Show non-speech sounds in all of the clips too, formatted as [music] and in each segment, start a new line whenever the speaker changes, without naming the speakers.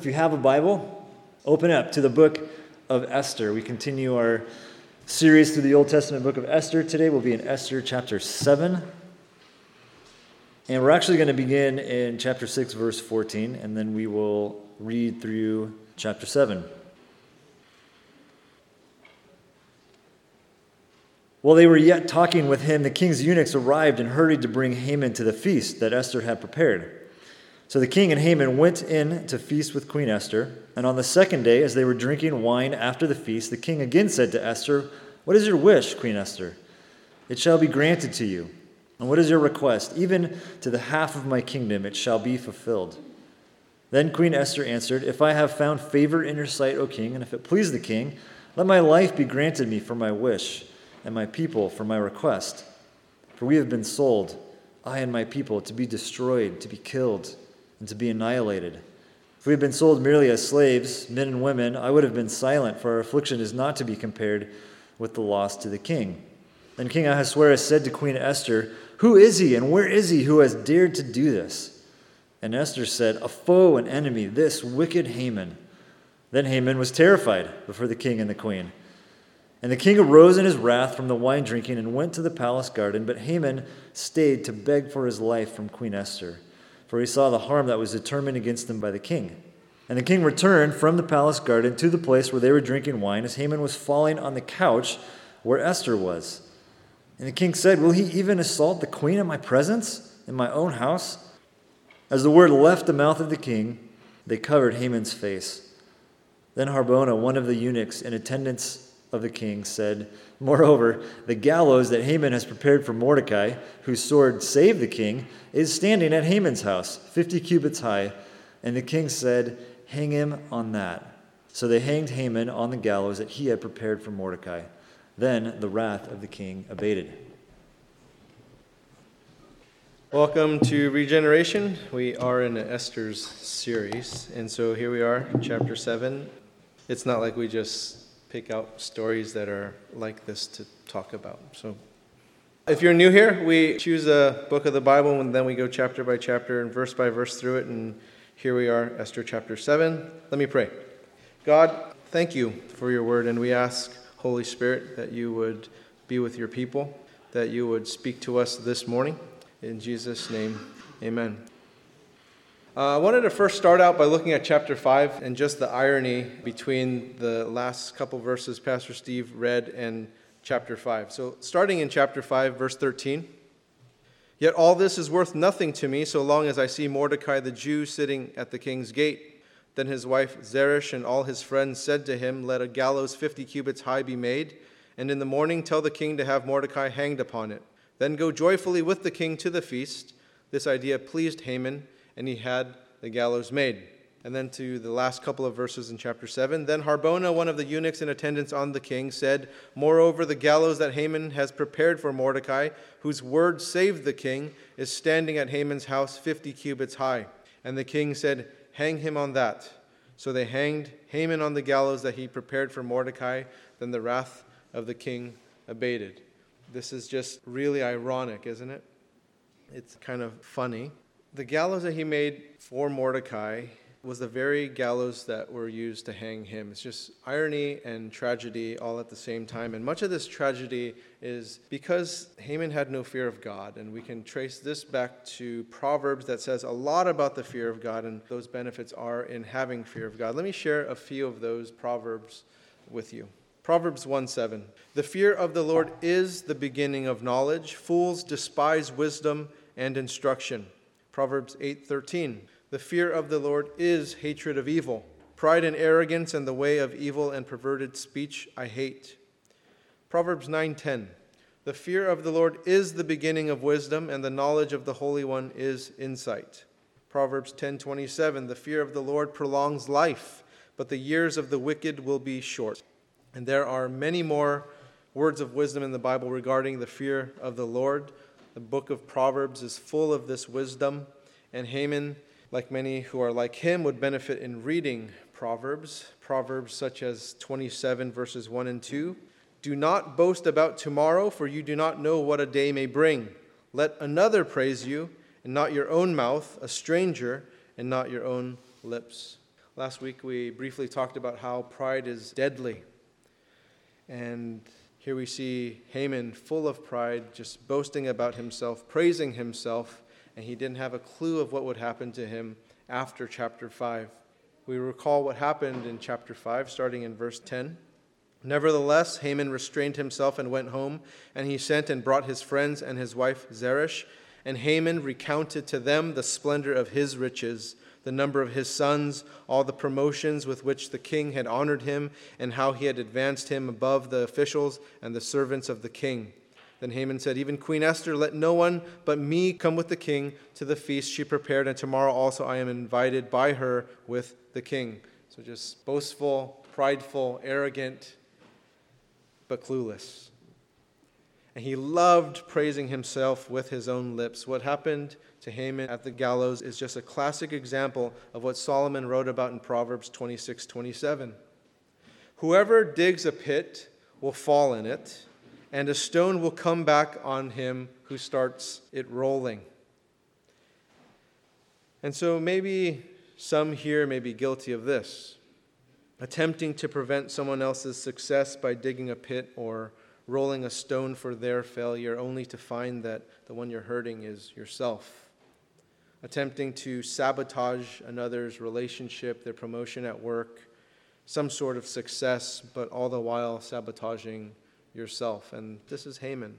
If you have a Bible, open up to the book of Esther. We continue our series through the Old Testament book of Esther. Today we'll be in Esther chapter 7. And we're actually going to begin in chapter 6, verse 14, and then we will read through chapter 7. While they were yet talking with him, the king's eunuchs arrived and hurried to bring Haman to the feast that Esther had prepared. So the king and Haman went in to feast with Queen Esther. And on the second day, as they were drinking wine after the feast, the king again said to Esther, What is your wish, Queen Esther? It shall be granted to you. And what is your request? Even to the half of my kingdom it shall be fulfilled. Then Queen Esther answered, If I have found favor in your sight, O king, and if it please the king, let my life be granted me for my wish, and my people for my request. For we have been sold, I and my people, to be destroyed, to be killed and to be annihilated. If we had been sold merely as slaves, men and women, I would have been silent, for our affliction is not to be compared with the loss to the king. Then King Ahasuerus said to Queen Esther, Who is he and where is he who has dared to do this? And Esther said, A foe, an enemy, this wicked Haman. Then Haman was terrified before the king and the queen. And the king arose in his wrath from the wine drinking and went to the palace garden, but Haman stayed to beg for his life from Queen Esther for he saw the harm that was determined against them by the king. And the king returned from the palace garden to the place where they were drinking wine, as Haman was falling on the couch where Esther was. And the king said, Will he even assault the queen in my presence, in my own house? As the word left the mouth of the king, they covered Haman's face. Then Harbona, one of the eunuchs in attendance of the king said, Moreover, the gallows that Haman has prepared for Mordecai, whose sword saved the king, is standing at Haman's house, 50 cubits high. And the king said, Hang him on that. So they hanged Haman on the gallows that he had prepared for Mordecai. Then the wrath of the king abated.
Welcome to Regeneration. We are in Esther's series. And so here we are, chapter 7. It's not like we just pick out stories that are like this to talk about. So, if you're new here, we choose a book of the Bible and then we go chapter by chapter and verse by verse through it. And here we are, Esther chapter 7. Let me pray. God, thank you for your word, and we ask, Holy Spirit, that you would be with your people, that you would speak to us this morning. In Jesus' name, amen. Uh, I wanted to first start out by looking at chapter 5 and just the irony between the last couple verses Pastor Steve read and chapter 5. So, starting in chapter 5, verse 13. Yet all this is worth nothing to me so long as I see Mordecai the Jew sitting at the king's gate. Then his wife Zeresh and all his friends said to him, Let a gallows fifty cubits high be made, and in the morning tell the king to have Mordecai hanged upon it. Then go joyfully with the king to the feast. This idea pleased Haman and he had the gallows made. And then to the last couple of verses in chapter 7. Then Harbona, one of the eunuchs in attendance on the king, said, Moreover, the gallows that Haman has prepared for Mordecai, whose word saved the king, is standing at Haman's house 50 cubits high. And the king said, Hang him on that. So they hanged Haman on the gallows that he prepared for Mordecai. Then the wrath of the king abated. This is just really ironic, isn't it? It's kind of funny. The gallows that he made for Mordecai was the very gallows that were used to hang him. It's just irony and tragedy all at the same time. And much of this tragedy is because Haman had no fear of God. And we can trace this back to Proverbs that says a lot about the fear of God, and those benefits are in having fear of God. Let me share a few of those Proverbs with you. Proverbs 1 7. The fear of the Lord is the beginning of knowledge. Fools despise wisdom and instruction. Proverbs 8:13. The fear of the Lord is hatred of evil. Pride and arrogance and the way of evil and perverted speech I hate. Proverbs 9:10. The fear of the Lord is the beginning of wisdom and the knowledge of the Holy One is insight. Proverbs 10:27. The fear of the Lord prolongs life, but the years of the wicked will be short. And there are many more words of wisdom in the Bible regarding the fear of the Lord. The book of Proverbs is full of this wisdom, and Haman, like many who are like him, would benefit in reading Proverbs. Proverbs such as 27, verses 1 and 2. Do not boast about tomorrow, for you do not know what a day may bring. Let another praise you, and not your own mouth, a stranger, and not your own lips. Last week we briefly talked about how pride is deadly. And here we see Haman full of pride, just boasting about himself, praising himself, and he didn't have a clue of what would happen to him after chapter 5. We recall what happened in chapter 5, starting in verse 10. Nevertheless, Haman restrained himself and went home, and he sent and brought his friends and his wife Zeresh. And Haman recounted to them the splendor of his riches the number of his sons, all the promotions with which the king had honored him, and how he had advanced him above the officials and the servants of the king. Then Haman said, Even Queen Esther, let no one but me come with the king to the feast she prepared, and tomorrow also I am invited by her with the king. So just boastful, prideful, arrogant, but clueless. And he loved praising himself with his own lips. What happened to Haman at the gallows is just a classic example of what Solomon wrote about in Proverbs 26 27. Whoever digs a pit will fall in it, and a stone will come back on him who starts it rolling. And so maybe some here may be guilty of this attempting to prevent someone else's success by digging a pit or rolling a stone for their failure, only to find that the one you're hurting is yourself attempting to sabotage another's relationship, their promotion at work, some sort of success, but all the while sabotaging yourself. And this is Haman,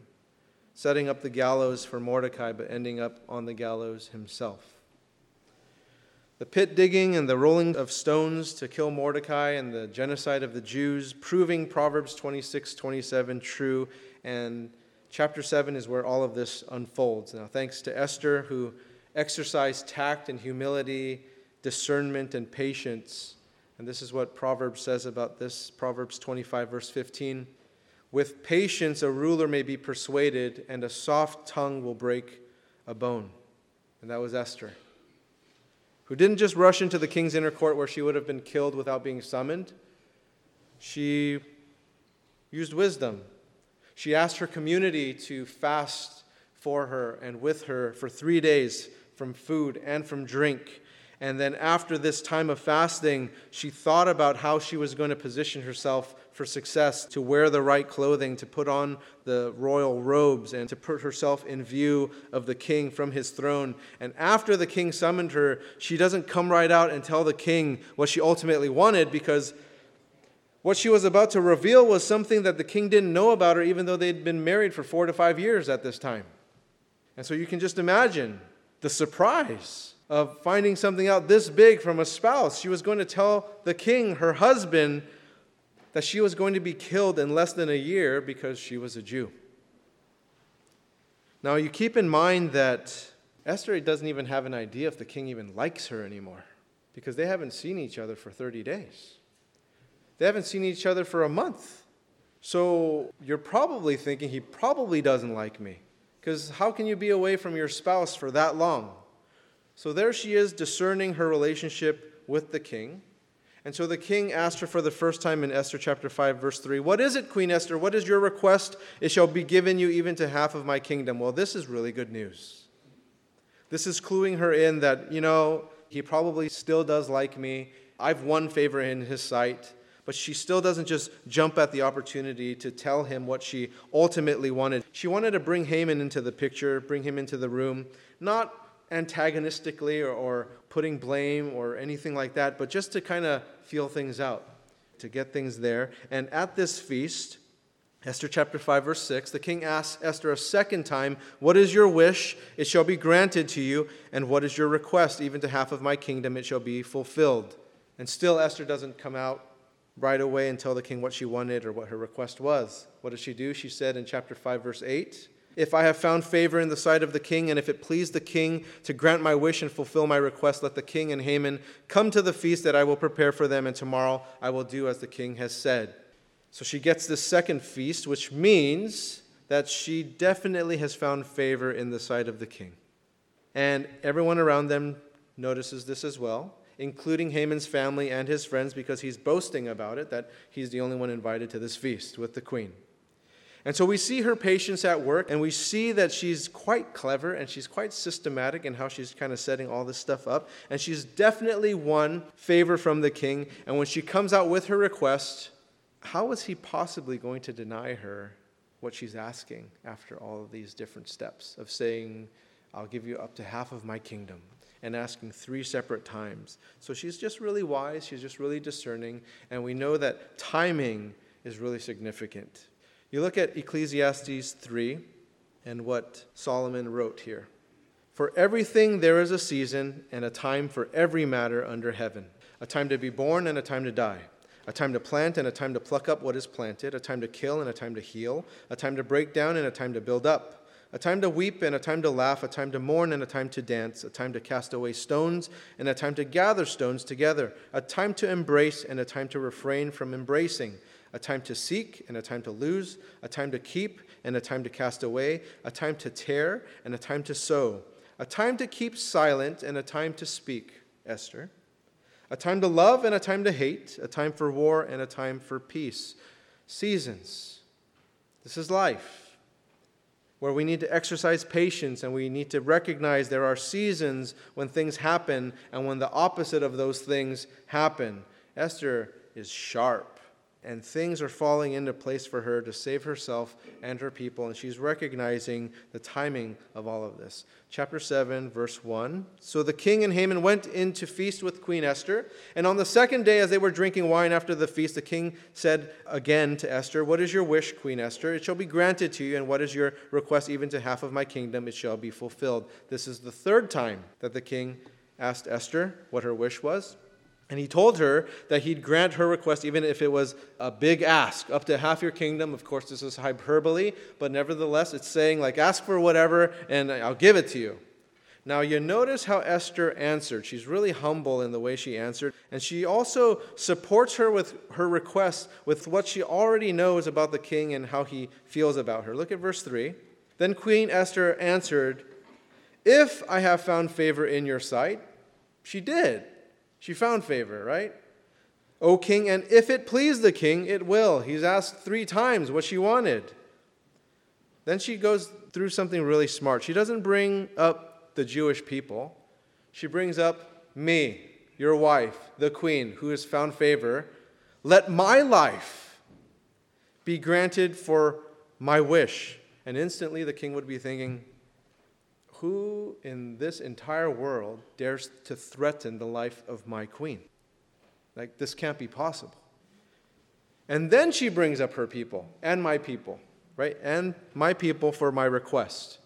setting up the gallows for Mordecai, but ending up on the gallows himself. The pit digging and the rolling of stones to kill Mordecai and the genocide of the Jews, proving Proverbs 26 27 true. And chapter 7 is where all of this unfolds. Now, thanks to Esther, who exercise tact and humility, discernment and patience. And this is what Proverbs says about this Proverbs 25, verse 15. With patience, a ruler may be persuaded, and a soft tongue will break a bone. And that was Esther, who didn't just rush into the king's inner court where she would have been killed without being summoned. She used wisdom. She asked her community to fast for her and with her for three days from food and from drink. And then, after this time of fasting, she thought about how she was going to position herself for success, to wear the right clothing, to put on the royal robes, and to put herself in view of the king from his throne. And after the king summoned her, she doesn't come right out and tell the king what she ultimately wanted because what she was about to reveal was something that the king didn't know about her, even though they'd been married for four to five years at this time. And so you can just imagine the surprise of finding something out this big from a spouse. She was going to tell the king, her husband, that she was going to be killed in less than a year because she was a Jew. Now, you keep in mind that Esther doesn't even have an idea if the king even likes her anymore because they haven't seen each other for 30 days. They haven't seen each other for a month. So you're probably thinking, he probably doesn't like me. Because how can you be away from your spouse for that long? So there she is discerning her relationship with the king. And so the king asked her for the first time in Esther chapter 5, verse 3 What is it, Queen Esther? What is your request? It shall be given you even to half of my kingdom. Well, this is really good news. This is cluing her in that, you know, he probably still does like me. I've won favor in his sight. But she still doesn't just jump at the opportunity to tell him what she ultimately wanted. She wanted to bring Haman into the picture, bring him into the room, not antagonistically or, or putting blame or anything like that, but just to kind of feel things out, to get things there. And at this feast, Esther chapter 5, verse 6, the king asks Esther a second time, What is your wish? It shall be granted to you. And what is your request? Even to half of my kingdom it shall be fulfilled. And still Esther doesn't come out right away and tell the king what she wanted or what her request was. What did she do? She said in chapter 5, verse 8 If I have found favor in the sight of the king, and if it please the king to grant my wish and fulfill my request, let the king and Haman come to the feast that I will prepare for them, and tomorrow I will do as the king has said. So she gets this second feast, which means that she definitely has found favor in the sight of the king. And everyone around them notices this as well including Haman's family and his friends, because he's boasting about it that he's the only one invited to this feast with the queen. And so we see her patience at work, and we see that she's quite clever and she's quite systematic in how she's kind of setting all this stuff up. And she's definitely won favor from the king. And when she comes out with her request, how is he possibly going to deny her what she's asking after all of these different steps of saying, I'll give you up to half of my kingdom, and asking three separate times? So she's just really wise, she's just really discerning, and we know that timing is really significant. You look at Ecclesiastes 3 and what Solomon wrote here. For everything there is a season and a time for every matter under heaven, a time to be born and a time to die, a time to plant and a time to pluck up what is planted, a time to kill and a time to heal, a time to break down and a time to build up, a time to weep and a time to laugh, a time to mourn and a time to dance, a time to cast away stones and a time to gather stones together, a time to embrace and a time to refrain from embracing a time to seek and a time to lose, a time to keep and a time to cast away, a time to tear and a time to sow, a time to keep silent and a time to speak, Esther, a time to love and a time to hate, a time for war and a time for peace. Seasons. This is life, where we need to exercise patience and we need to recognize there are seasons when things happen and when the opposite of those things happen. Esther is sharp and things are falling into place for her to save herself and her people, and she's recognizing the timing of all of this. Chapter 7, verse 1. So the king and Haman went in to feast with Queen Esther, and on the second day, as they were drinking wine after the feast, the king said again to Esther, What is your wish, Queen Esther? It shall be granted to you, and what is your request, even to half of my kingdom? It shall be fulfilled. This is the third time that the king asked Esther what her wish was. And he told her that he'd grant her request even if it was a big ask, up to half your kingdom. Of course, this is hyperbole, but nevertheless, it's saying, like, ask for whatever and I'll give it to you. Now, you notice how Esther answered. She's really humble in the way she answered, and she also supports her with her request with what she already knows about the king and how he feels about her. Look at verse 3. Then Queen Esther answered, If I have found favor in your sight, she did. She found favor, right? O king, and if it please the king, it will. He's asked three times what she wanted. Then she goes through something really smart. She doesn't bring up the Jewish people, she brings up me, your wife, the queen, who has found favor. Let my life be granted for my wish. And instantly the king would be thinking, who in this entire world dares to threaten the life of my queen? Like, this can't be possible. And then she brings up her people and my people, right? And my people for my request.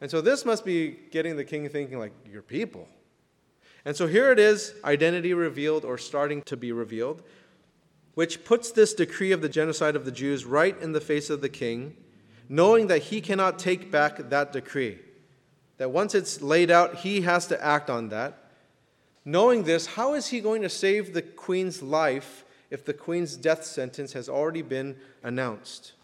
And so this must be getting the king thinking, like, your people. And so here it is, identity revealed or starting to be revealed, which puts this decree of the genocide of the Jews right in the face of the king, knowing that he cannot take back that decree. That once it's laid out, he has to act on that. Knowing this, how is he going to save the queen's life if the queen's death sentence has already been announced?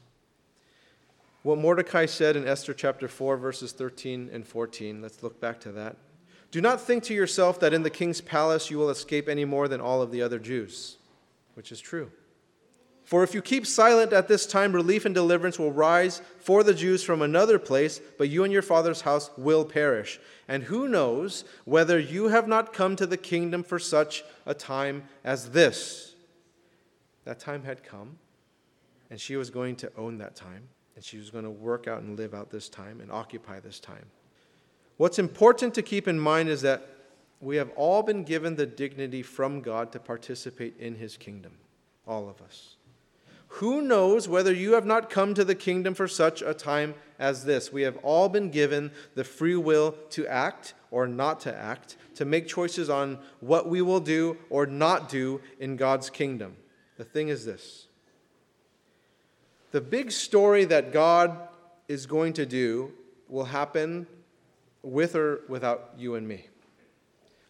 What Mordecai said in Esther chapter 4, verses 13 and 14, let's look back to that. Do not think to yourself that in the king's palace you will escape any more than all of the other Jews, which is true. For if you keep silent at this time, relief and deliverance will rise for the Jews from another place, but you and your father's house will perish. And who knows whether you have not come to the kingdom for such a time as this? That time had come, and she was going to own that time, and she was going to work out and live out this time and occupy this time. What's important to keep in mind is that we have all been given the dignity from God to participate in his kingdom, all of us. Who knows whether you have not come to the kingdom for such a time as this? We have all been given the free will to act or not to act, to make choices on what we will do or not do in God's kingdom. The thing is this the big story that God is going to do will happen with or without you and me.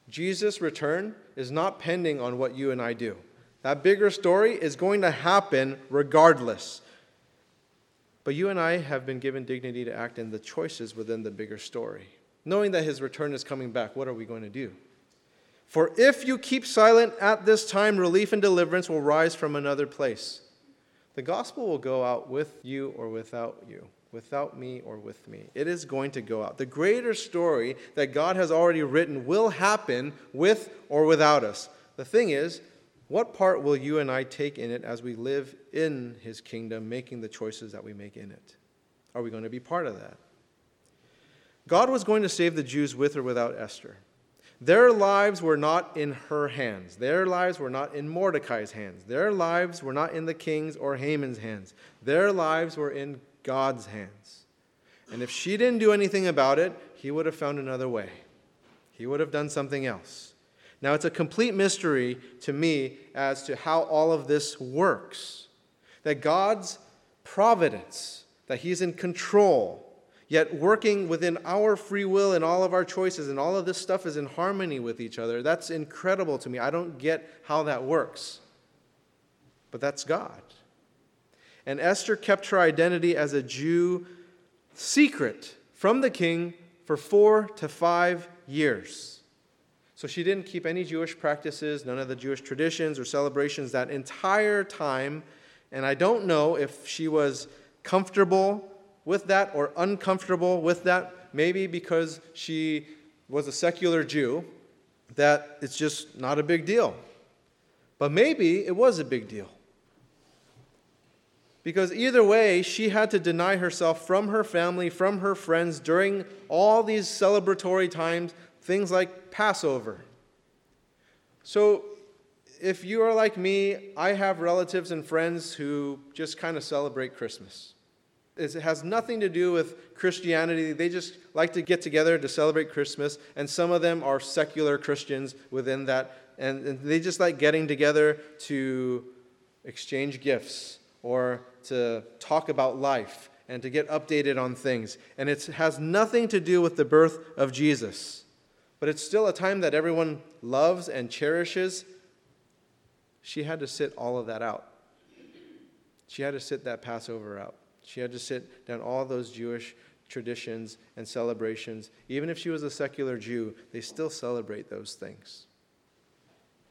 Jesus' return is not pending on what you and I do. That bigger story is going to happen regardless. But you and I have been given dignity to act in the choices within the bigger story. Knowing that his return is coming back, what are we going to do? For if you keep silent at this time, relief and deliverance will rise from another place. The gospel will go out with you or without you, without me or with me. It is going to go out. The greater story that God has already written will happen with or without us. The thing is, what part will you and I take in it as we live in his kingdom, making the choices that we make in it? Are we going to be part of that? God was going to save the Jews with or without Esther. Their lives were not in her hands. Their lives were not in Mordecai's hands. Their lives were not in the king's or Haman's hands. Their lives were in God's hands. And if she didn't do anything about it, he would have found another way. He would have done something else. Now, it's a complete mystery to me as to how all of this works. That God's providence, that He's in control, yet working within our free will and all of our choices, and all of this stuff is in harmony with each other. That's incredible to me. I don't get how that works. But that's God. And Esther kept her identity as a Jew secret from the king for four to five years. So she didn't keep any Jewish practices, none of the Jewish traditions or celebrations that entire time. And I don't know if she was comfortable with that or uncomfortable with that, maybe because she was a secular Jew, that it's just not a big deal. But maybe it was a big deal. Because either way, she had to deny herself from her family, from her friends during all these celebratory times, things like Passover. So, if you are like me, I have relatives and friends who just kind of celebrate Christmas. It has nothing to do with Christianity. They just like to get together to celebrate Christmas, and some of them are secular Christians within that, and, and they just like getting together to exchange gifts or to talk about life and to get updated on things. And it has nothing to do with the birth of Jesus. But it's still a time that everyone loves and cherishes. She had to sit all of that out. She had to sit that Passover out. She had to sit down all those Jewish traditions and celebrations. Even if she was a secular Jew, they still celebrate those things.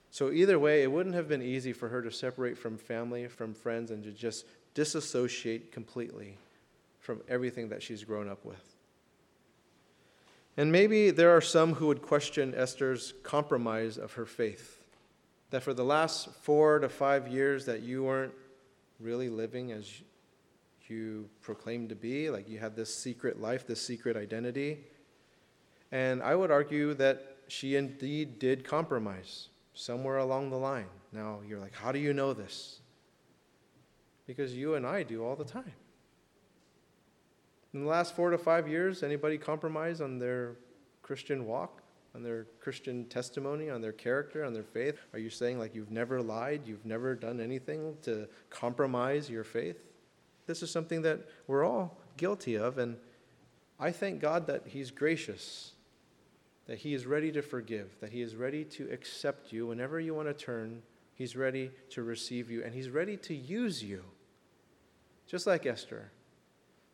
So, either way, it wouldn't have been easy for her to separate from family, from friends, and to just disassociate completely from everything that she's grown up with. And maybe there are some who would question Esther's compromise of her faith. That for the last four to five years that you weren't really living as you proclaimed to be, like you had this secret life, this secret identity. And I would argue that she indeed did compromise somewhere along the line. Now you're like, how do you know this? Because you and I do all the time. In the last four to five years, anybody compromise on their Christian walk, on their Christian testimony, on their character, on their faith? Are you saying like you've never lied, you've never done anything to compromise your faith? This is something that we're all guilty of, and I thank God that He's gracious, that He is ready to forgive, that He is ready to accept you whenever you want to turn. He's ready to receive you, and He's ready to use you. Just like Esther.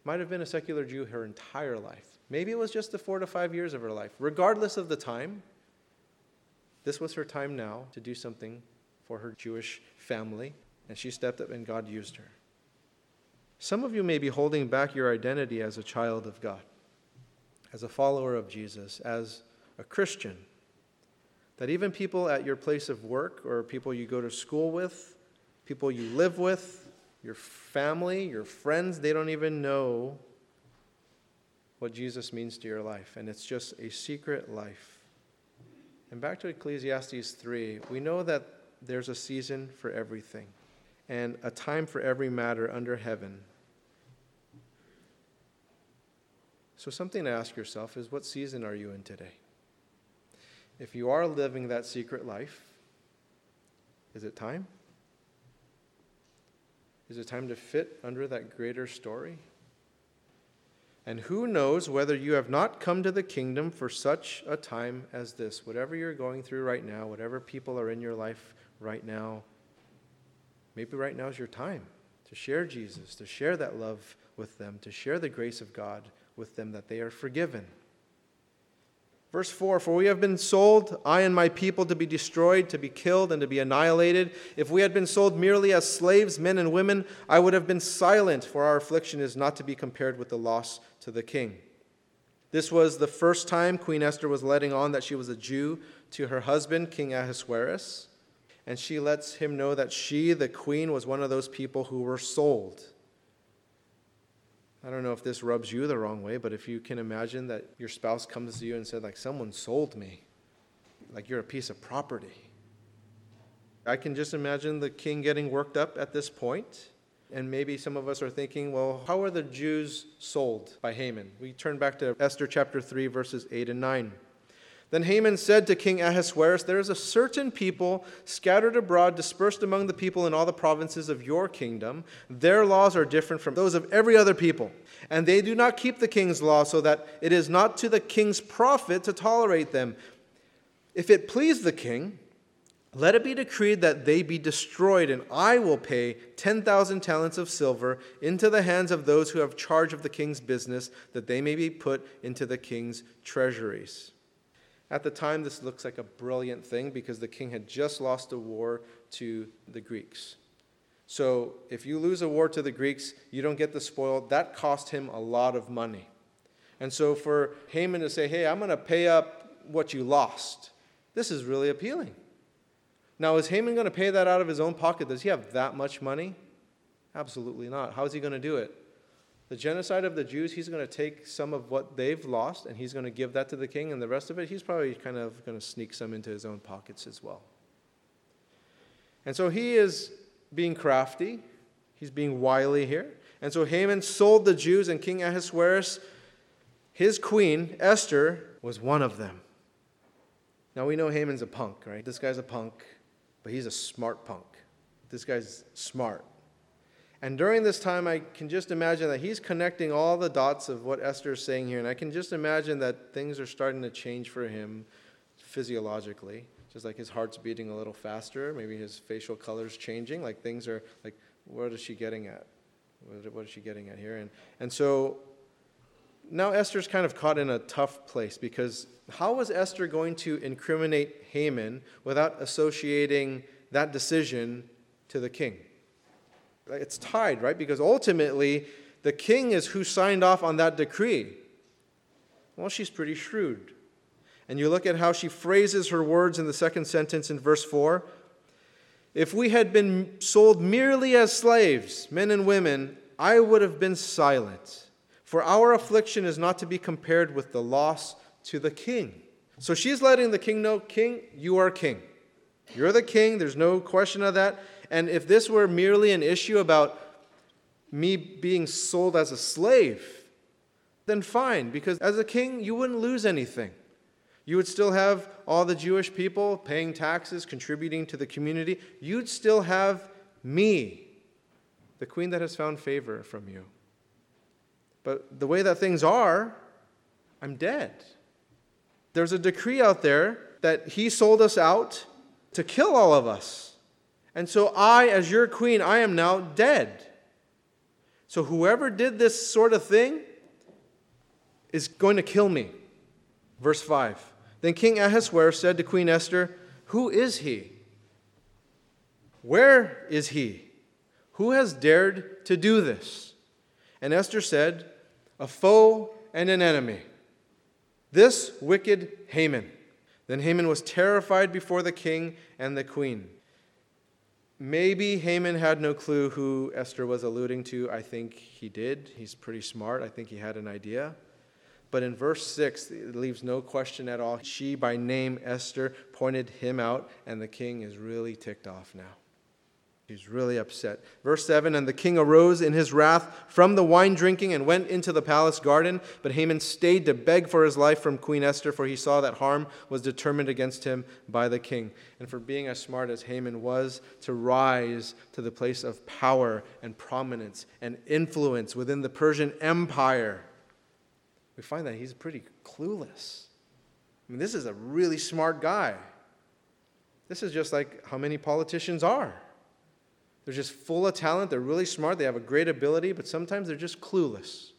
Might have been a secular Jew her entire life. Maybe it was just the four to five years of her life. Regardless of the time, this was her time now to do something for her Jewish family, and she stepped up and God used her. Some of you may be holding back your identity as a child of God, as a follower of Jesus, as a Christian. That even people at your place of work or people you go to school with, people you live with, your family, your friends, they don't even know what Jesus means to your life. And it's just a secret life. And back to Ecclesiastes 3, we know that there's a season for everything and a time for every matter under heaven. So, something to ask yourself is what season are you in today? If you are living that secret life, is it time? Is it time to fit under that greater story? And who knows whether you have not come to the kingdom for such a time as this? Whatever you're going through right now, whatever people are in your life right now, maybe right now is your time to share Jesus, to share that love with them, to share the grace of God with them that they are forgiven. Verse 4 For we have been sold, I and my people, to be destroyed, to be killed, and to be annihilated. If we had been sold merely as slaves, men and women, I would have been silent, for our affliction is not to be compared with the loss to the king. This was the first time Queen Esther was letting on that she was a Jew to her husband, King Ahasuerus. And she lets him know that she, the queen, was one of those people who were sold. I don't know if this rubs you the wrong way, but if you can imagine that your spouse comes to you and said, like, someone sold me, like you're a piece of property. I can just imagine the king getting worked up at this point. And maybe some of us are thinking, well, how are the Jews sold by Haman? We turn back to Esther chapter 3, verses 8 and 9. Then Haman said to King Ahasuerus, There is a certain people scattered abroad, dispersed among the people in all the provinces of your kingdom. Their laws are different from those of every other people. And they do not keep the king's law, so that it is not to the king's profit to tolerate them. If it please the king, let it be decreed that they be destroyed, and I will pay 10,000 talents of silver into the hands of those who have charge of the king's business, that they may be put into the king's treasuries. At the time, this looks like a brilliant thing because the king had just lost a war to the Greeks. So if you lose a war to the Greeks, you don't get the spoil. That cost him a lot of money. And so for Haman to say, hey, I'm going to pay up what you lost, this is really appealing. Now, is Haman going to pay that out of his own pocket? Does he have that much money? Absolutely not. How is he going to do it? The genocide of the Jews, he's going to take some of what they've lost and he's going to give that to the king, and the rest of it, he's probably kind of going to sneak some into his own pockets as well. And so he is being crafty, he's being wily here. And so Haman sold the Jews, and King Ahasuerus, his queen, Esther, was one of them. Now we know Haman's a punk, right? This guy's a punk, but he's a smart punk. This guy's smart. And during this time, I can just imagine that he's connecting all the dots of what Esther is saying here. And I can just imagine that things are starting to change for him physiologically. Just like his heart's beating a little faster, maybe his facial color's changing. Like things are like, what is she getting at? What is she getting at here? And, and so now Esther's kind of caught in a tough place because how was Esther going to incriminate Haman without associating that decision to the king? It's tied, right? Because ultimately, the king is who signed off on that decree. Well, she's pretty shrewd. And you look at how she phrases her words in the second sentence in verse 4. If we had been sold merely as slaves, men and women, I would have been silent. For our affliction is not to be compared with the loss to the king. So she's letting the king know, King, you are king. You're the king. There's no question of that. And if this were merely an issue about me being sold as a slave, then fine, because as a king, you wouldn't lose anything. You would still have all the Jewish people paying taxes, contributing to the community. You'd still have me, the queen that has found favor from you. But the way that things are, I'm dead. There's a decree out there that he sold us out to kill all of us. And so I, as your queen, I am now dead. So whoever did this sort of thing is going to kill me. Verse 5. Then King Ahasuerus said to Queen Esther, Who is he? Where is he? Who has dared to do this? And Esther said, A foe and an enemy. This wicked Haman. Then Haman was terrified before the king and the queen. Maybe Haman had no clue who Esther was alluding to. I think he did. He's pretty smart. I think he had an idea. But in verse 6, it leaves no question at all. She, by name Esther, pointed him out, and the king is really ticked off now. He's really upset. Verse 7 And the king arose in his wrath from the wine drinking and went into the palace garden. But Haman stayed to beg for his life from Queen Esther, for he saw that harm was determined against him by the king. And for being as smart as Haman was, to rise to the place of power and prominence and influence within the Persian Empire, we find that he's pretty clueless. I mean, this is a really smart guy. This is just like how many politicians are. They're just full of talent. They're really smart. They have a great ability, but sometimes they're just clueless.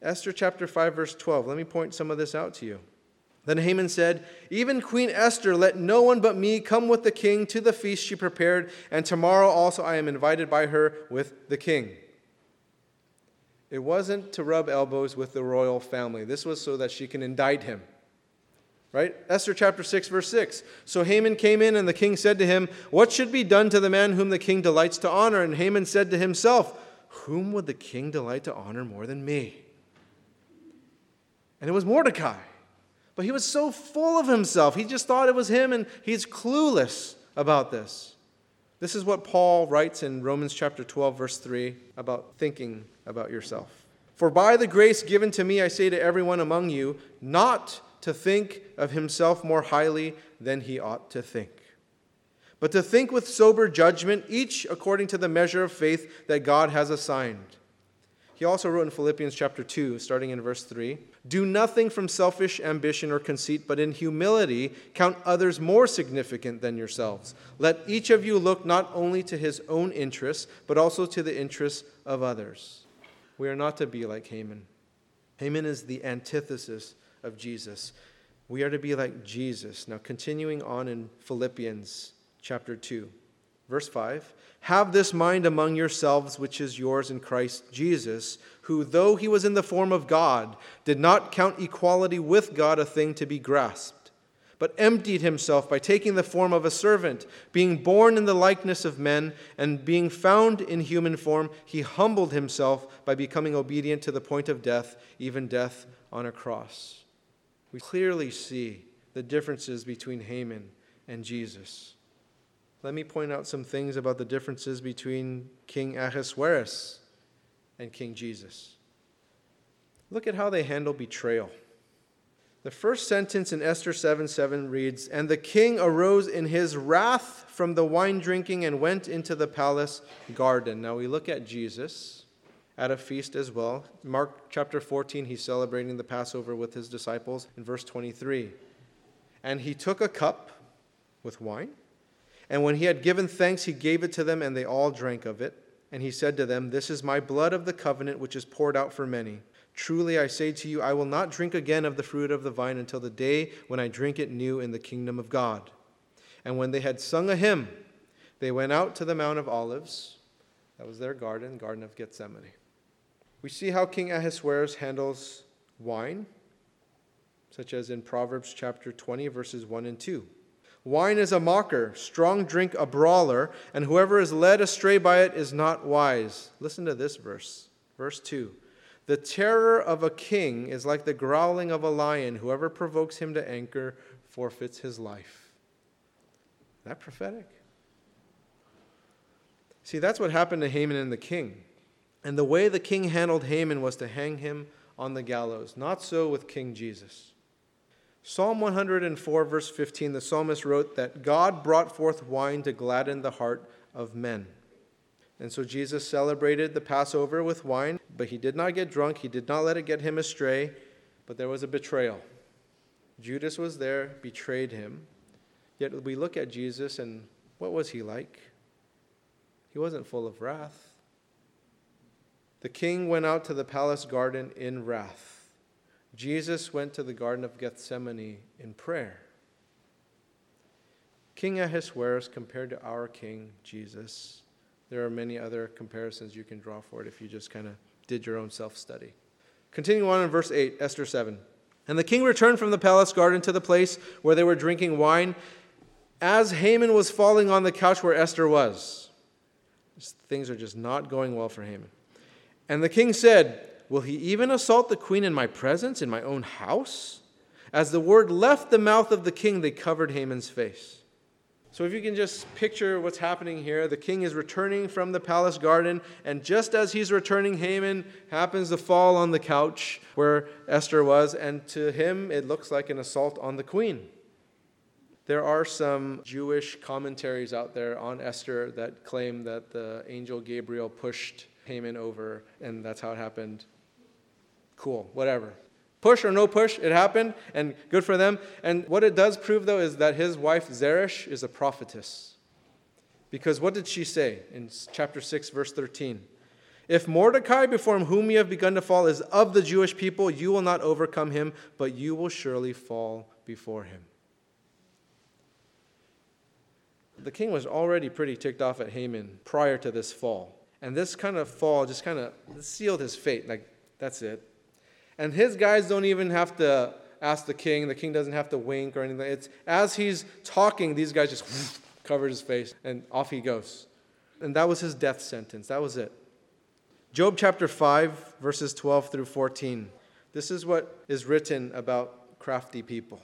Esther chapter 5, verse 12. Let me point some of this out to you. Then Haman said, Even Queen Esther, let no one but me come with the king to the feast she prepared, and tomorrow also I am invited by her with the king. It wasn't to rub elbows with the royal family. This was so that she can indict him. Right? Esther chapter 6, verse 6. So Haman came in, and the king said to him, What should be done to the man whom the king delights to honor? And Haman said to himself, Whom would the king delight to honor more than me? And it was Mordecai. But he was so full of himself. He just thought it was him, and he's clueless about this. This is what Paul writes in Romans chapter 12, verse 3, about thinking about yourself. For by the grace given to me, I say to everyone among you, not to think of himself more highly than he ought to think, but to think with sober judgment, each according to the measure of faith that God has assigned. He also wrote in Philippians chapter 2, starting in verse 3 Do nothing from selfish ambition or conceit, but in humility count others more significant than yourselves. Let each of you look not only to his own interests, but also to the interests of others. We are not to be like Haman. Haman is the antithesis of Jesus. We are to be like Jesus. Now, continuing on in Philippians chapter 2, verse 5 Have this mind among yourselves, which is yours in Christ Jesus, who, though he was in the form of God, did not count equality with God a thing to be grasped, but emptied himself by taking the form of a servant, being born in the likeness of men, and being found in human form, he humbled himself by becoming obedient to the point of death, even death on a cross we clearly see the differences between Haman and Jesus. Let me point out some things about the differences between King Ahasuerus and King Jesus. Look at how they handle betrayal. The first sentence in Esther 7 7 reads, And the king arose in his wrath from the wine drinking and went into the palace garden. Now we look at Jesus at a feast as well. Mark chapter 14, he's celebrating the Passover with his disciples in verse 23. And he took a cup with wine, and when he had given thanks, he gave it to them, and they all drank of it. And he said to them, This is my blood of the covenant, which is poured out for many. Truly I say to you, I will not drink again of the fruit of the vine until the day when I drink it new in the kingdom of God. And when they had sung a hymn, they went out to the Mount of Olives. That was their garden, Garden of Gethsemane. We see how King Ahasuerus handles wine, such as in Proverbs chapter 20, verses 1 and 2. Wine is a mocker, strong drink a brawler, and whoever is led astray by it is not wise. Listen to this verse, verse 2. The terror of a king is like the growling of a lion. Whoever provokes him to anger forfeits his life. Is that prophetic? See, that's what happened to Haman and the king. And the way the king handled Haman was to hang him on the gallows. Not so with King Jesus. Psalm 104, verse 15, the psalmist wrote that God brought forth wine to gladden the heart of men. And so Jesus celebrated the Passover with wine, but he did not get drunk. He did not let it get him astray, but there was a betrayal. Judas was there, betrayed him. Yet we look at Jesus, and what was he like? He wasn't full of wrath. The king went out to the palace garden in wrath. Jesus went to the Garden of Gethsemane in prayer. King Ahasuerus compared to our King Jesus. There are many other comparisons you can draw for it if you just kind of did your own self study. Continuing on in verse 8, Esther 7. And the king returned from the palace garden to the place where they were drinking wine as Haman was falling on the couch where Esther was. Things are just not going well for Haman. And the king said, Will he even assault the queen in my presence, in my own house? As the word left the mouth of the king, they covered Haman's face. So, if you can just picture what's happening here, the king is returning from the palace garden, and just as he's returning, Haman happens to fall on the couch where Esther was, and to him, it looks like an assault on the queen. There are some Jewish commentaries out there on Esther that claim that the angel Gabriel pushed Haman over, and that's how it happened. Cool, whatever. Push or no push, it happened, and good for them. And what it does prove, though, is that his wife Zeresh is a prophetess. Because what did she say in chapter 6, verse 13? If Mordecai, before whom you have begun to fall, is of the Jewish people, you will not overcome him, but you will surely fall before him. The king was already pretty ticked off at Haman prior to this fall. And this kind of fall just kind of sealed his fate. Like, that's it. And his guys don't even have to ask the king. The king doesn't have to wink or anything. It's as he's talking, these guys just [laughs] cover his face and off he goes. And that was his death sentence. That was it. Job chapter 5, verses 12 through 14. This is what is written about crafty people.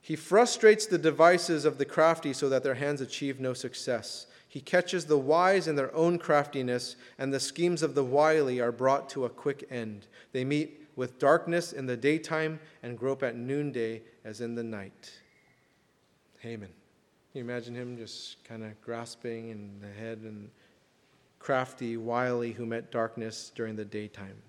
He frustrates the devices of the crafty so that their hands achieve no success. He catches the wise in their own craftiness, and the schemes of the wily are brought to a quick end. They meet with darkness in the daytime and grope at noonday as in the night. Haman. Can you imagine him just kind of grasping in the head and crafty, wily, who met darkness during the daytime?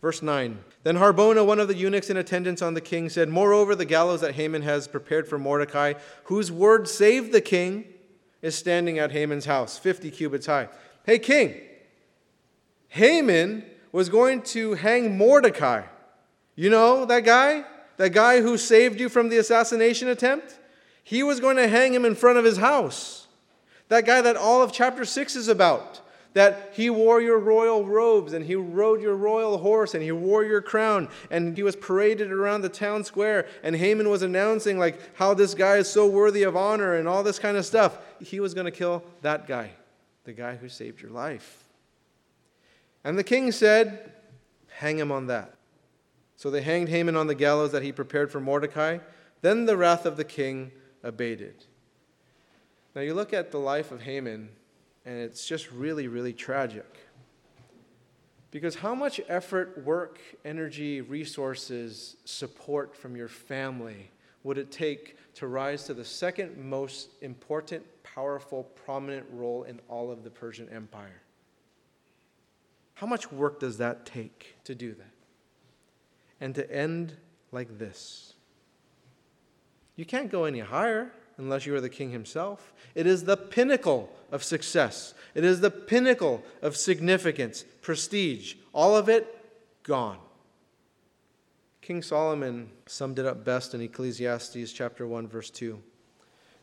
Verse 9 Then Harbona, one of the eunuchs in attendance on the king, said, Moreover, the gallows that Haman has prepared for Mordecai, whose word saved the king, is standing at Haman's house, 50 cubits high. Hey, king, Haman was going to hang Mordecai. You know that guy? That guy who saved you from the assassination attempt? He was going to hang him in front of his house. That guy that all of chapter 6 is about that he wore your royal robes and he rode your royal horse and he wore your crown and he was paraded around the town square and Haman was announcing like how this guy is so worthy of honor and all this kind of stuff. He was going to kill that guy, the guy who saved your life. And the king said, "Hang him on that." So they hanged Haman on the gallows that he prepared for Mordecai. Then the wrath of the king abated. Now you look at the life of Haman and it's just really, really tragic. Because how much effort, work, energy, resources, support from your family would it take to rise to the second most important, powerful, prominent role in all of the Persian Empire? How much work does that take to do that? And to end like this? You can't go any higher unless you are the king himself. It is the pinnacle of success, it is the pinnacle of significance, prestige. All of it gone. King Solomon summed it up best in Ecclesiastes chapter 1 verse 2.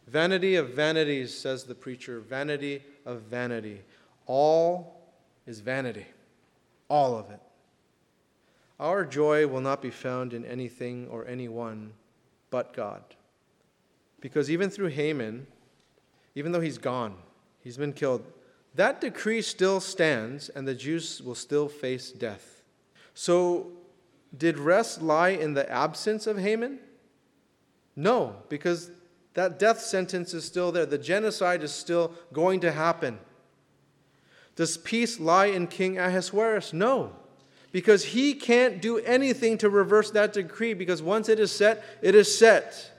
Vanity of vanities says the preacher, vanity of vanity. All is vanity. All of it. Our joy will not be found in anything or anyone but God. Because even through Haman, even though he's gone, he's been killed, that decree still stands and the Jews will still face death. So, did rest lie in the absence of Haman? No, because that death sentence is still there. The genocide is still going to happen. Does peace lie in King Ahasuerus? No, because he can't do anything to reverse that decree, because once it is set, it is set.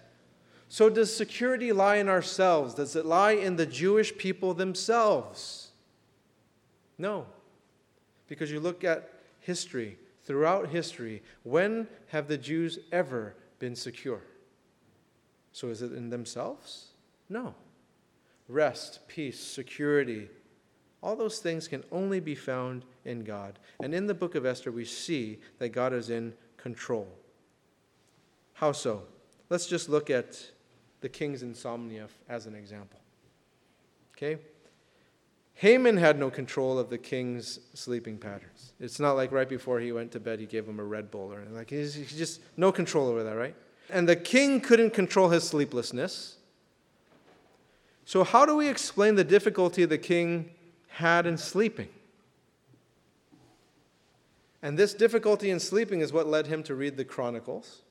So, does security lie in ourselves? Does it lie in the Jewish people themselves? No. Because you look at history, throughout history, when have the Jews ever been secure? So, is it in themselves? No. Rest, peace, security, all those things can only be found in God. And in the book of Esther, we see that God is in control. How so? Let's just look at the king's insomnia as an example. Okay? Haman had no control of the king's sleeping patterns. It's not like right before he went to bed, he gave him a Red Bull or anything. Like he's, he's just no control over that, right? And the king couldn't control his sleeplessness. So, how do we explain the difficulty the king had in sleeping? And this difficulty in sleeping is what led him to read the Chronicles.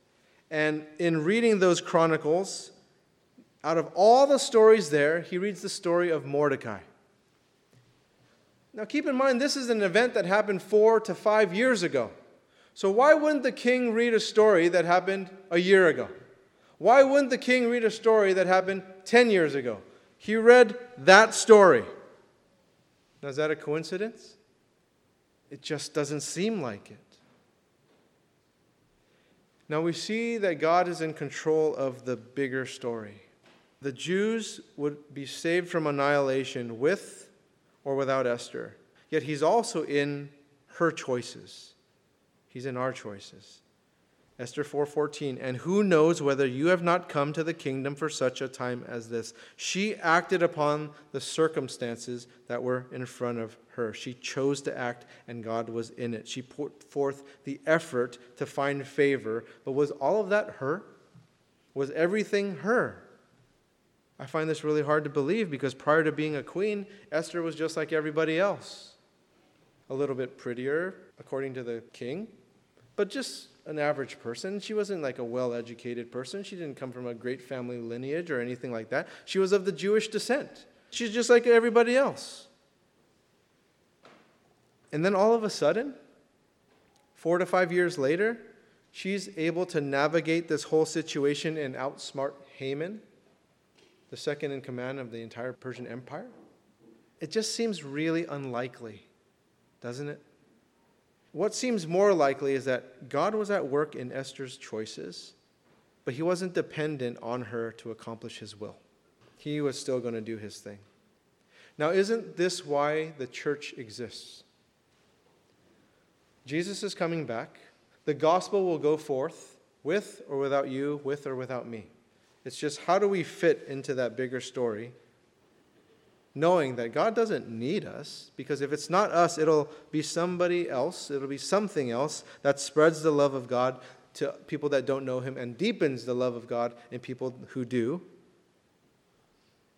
And in reading those Chronicles, out of all the stories there, he reads the story of Mordecai. Now, keep in mind, this is an event that happened four to five years ago. So, why wouldn't the king read a story that happened a year ago? Why wouldn't the king read a story that happened 10 years ago? He read that story. Now, is that a coincidence? It just doesn't seem like it. Now, we see that God is in control of the bigger story the Jews would be saved from annihilation with or without Esther. yet he's also in her choices. He's in our choices. Esther 4:14 and who knows whether you have not come to the kingdom for such a time as this she acted upon the circumstances that were in front of her she chose to act and God was in it she put forth the effort to find favor but was all of that her was everything her I find this really hard to believe because prior to being a queen Esther was just like everybody else a little bit prettier according to the king but just an average person. She wasn't like a well educated person. She didn't come from a great family lineage or anything like that. She was of the Jewish descent. She's just like everybody else. And then all of a sudden, four to five years later, she's able to navigate this whole situation and outsmart Haman, the second in command of the entire Persian Empire. It just seems really unlikely, doesn't it? What seems more likely is that God was at work in Esther's choices, but he wasn't dependent on her to accomplish his will. He was still going to do his thing. Now, isn't this why the church exists? Jesus is coming back. The gospel will go forth with or without you, with or without me. It's just how do we fit into that bigger story knowing that God doesn't need us, because if it's not us, it'll be somebody else, it'll be something else that spreads the love of God to people that don't know Him and deepens the love of God in people who do.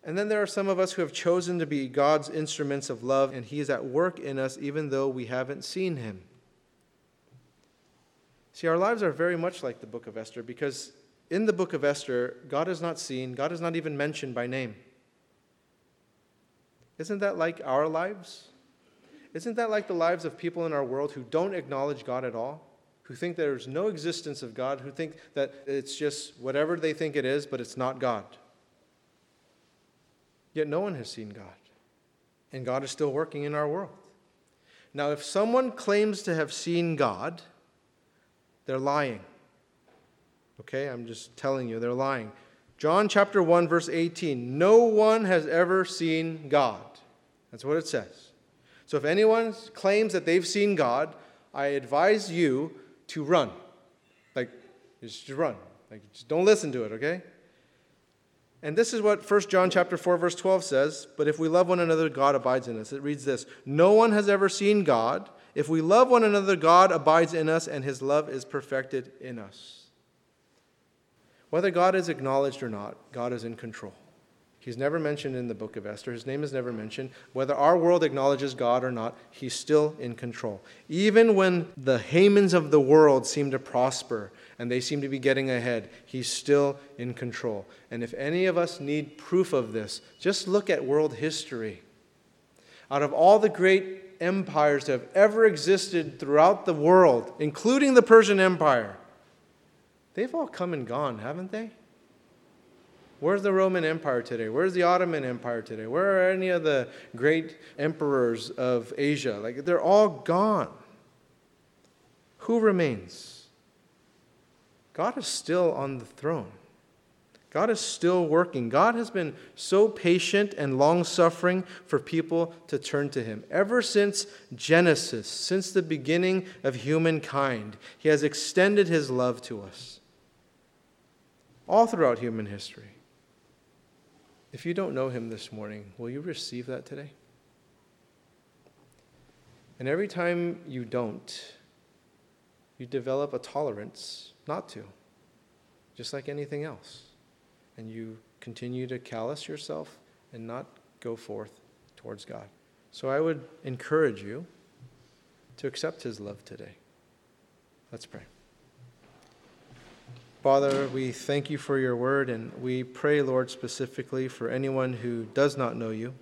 And then there are some of us who have chosen to be God's instruments of love, and He is at work in us even though we haven't seen Him. See, our lives are very much like the book of Esther because in the book of Esther, God is not seen, God is not even mentioned by name. Isn't that like our lives? Isn't that like the lives of people in our world who don't acknowledge God at all? Who think there's no existence of God, who think that it's just whatever they think it is, but it's not God. Yet no one has seen God. And God is still working in our world. Now, if someone claims to have seen God, they're lying. Okay, I'm just telling you, they're lying. John chapter 1, verse 18 No one has ever seen God. That's what it says. So if anyone claims that they've seen God, I advise you to run. Like, just run. Like, just don't listen to it, okay? And this is what 1 John chapter 4 verse 12 says, but if we love one another God abides in us. It reads this, no one has ever seen God. If we love one another God abides in us and his love is perfected in us. Whether God is acknowledged or not, God is in control. He's never mentioned in the book of Esther. His name is never mentioned. Whether our world acknowledges God or not, he's still in control. Even when the Hamans of the world seem to prosper and they seem to be getting ahead, he's still in control. And if any of us need proof of this, just look at world history. Out of all the great empires that have ever existed throughout the world, including the Persian Empire, They've all come and gone, haven't they? Where's the Roman Empire today? Where's the Ottoman Empire today? Where are any of the great emperors of Asia? Like, they're all gone. Who remains? God is still on the throne. God is still working. God has been so patient and long suffering for people to turn to Him. Ever since Genesis, since the beginning of humankind, He has extended His love to us all throughout human history. If you don't know him this morning, will you receive that today? And every time you don't, you develop a tolerance not to, just like anything else. And you continue to callous yourself and not go forth towards God. So I would encourage you to accept his love today. Let's pray. Father, we thank you for your word, and we pray, Lord, specifically for anyone who does not know you,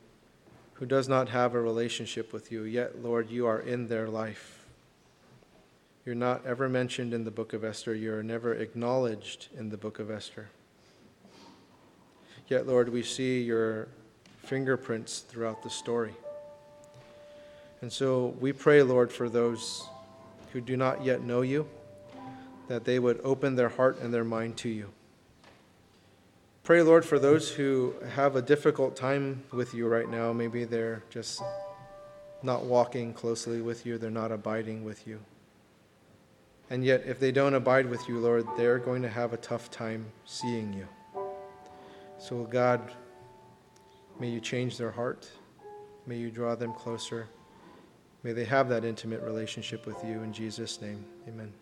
who does not have a relationship with you, yet, Lord, you are in their life. You're not ever mentioned in the book of Esther, you are never acknowledged in the book of Esther. Yet, Lord, we see your fingerprints throughout the story. And so we pray, Lord, for those who do not yet know you that they would open their heart and their mind to you. Pray, Lord, for those who have a difficult time with you right now. Maybe they're just not walking closely with you, they're not abiding with you. And yet, if they don't abide with you, Lord, they're going to have a tough time seeing you. So, God, may you change their heart. May you draw them closer. May they have that intimate relationship with you. In Jesus' name, amen.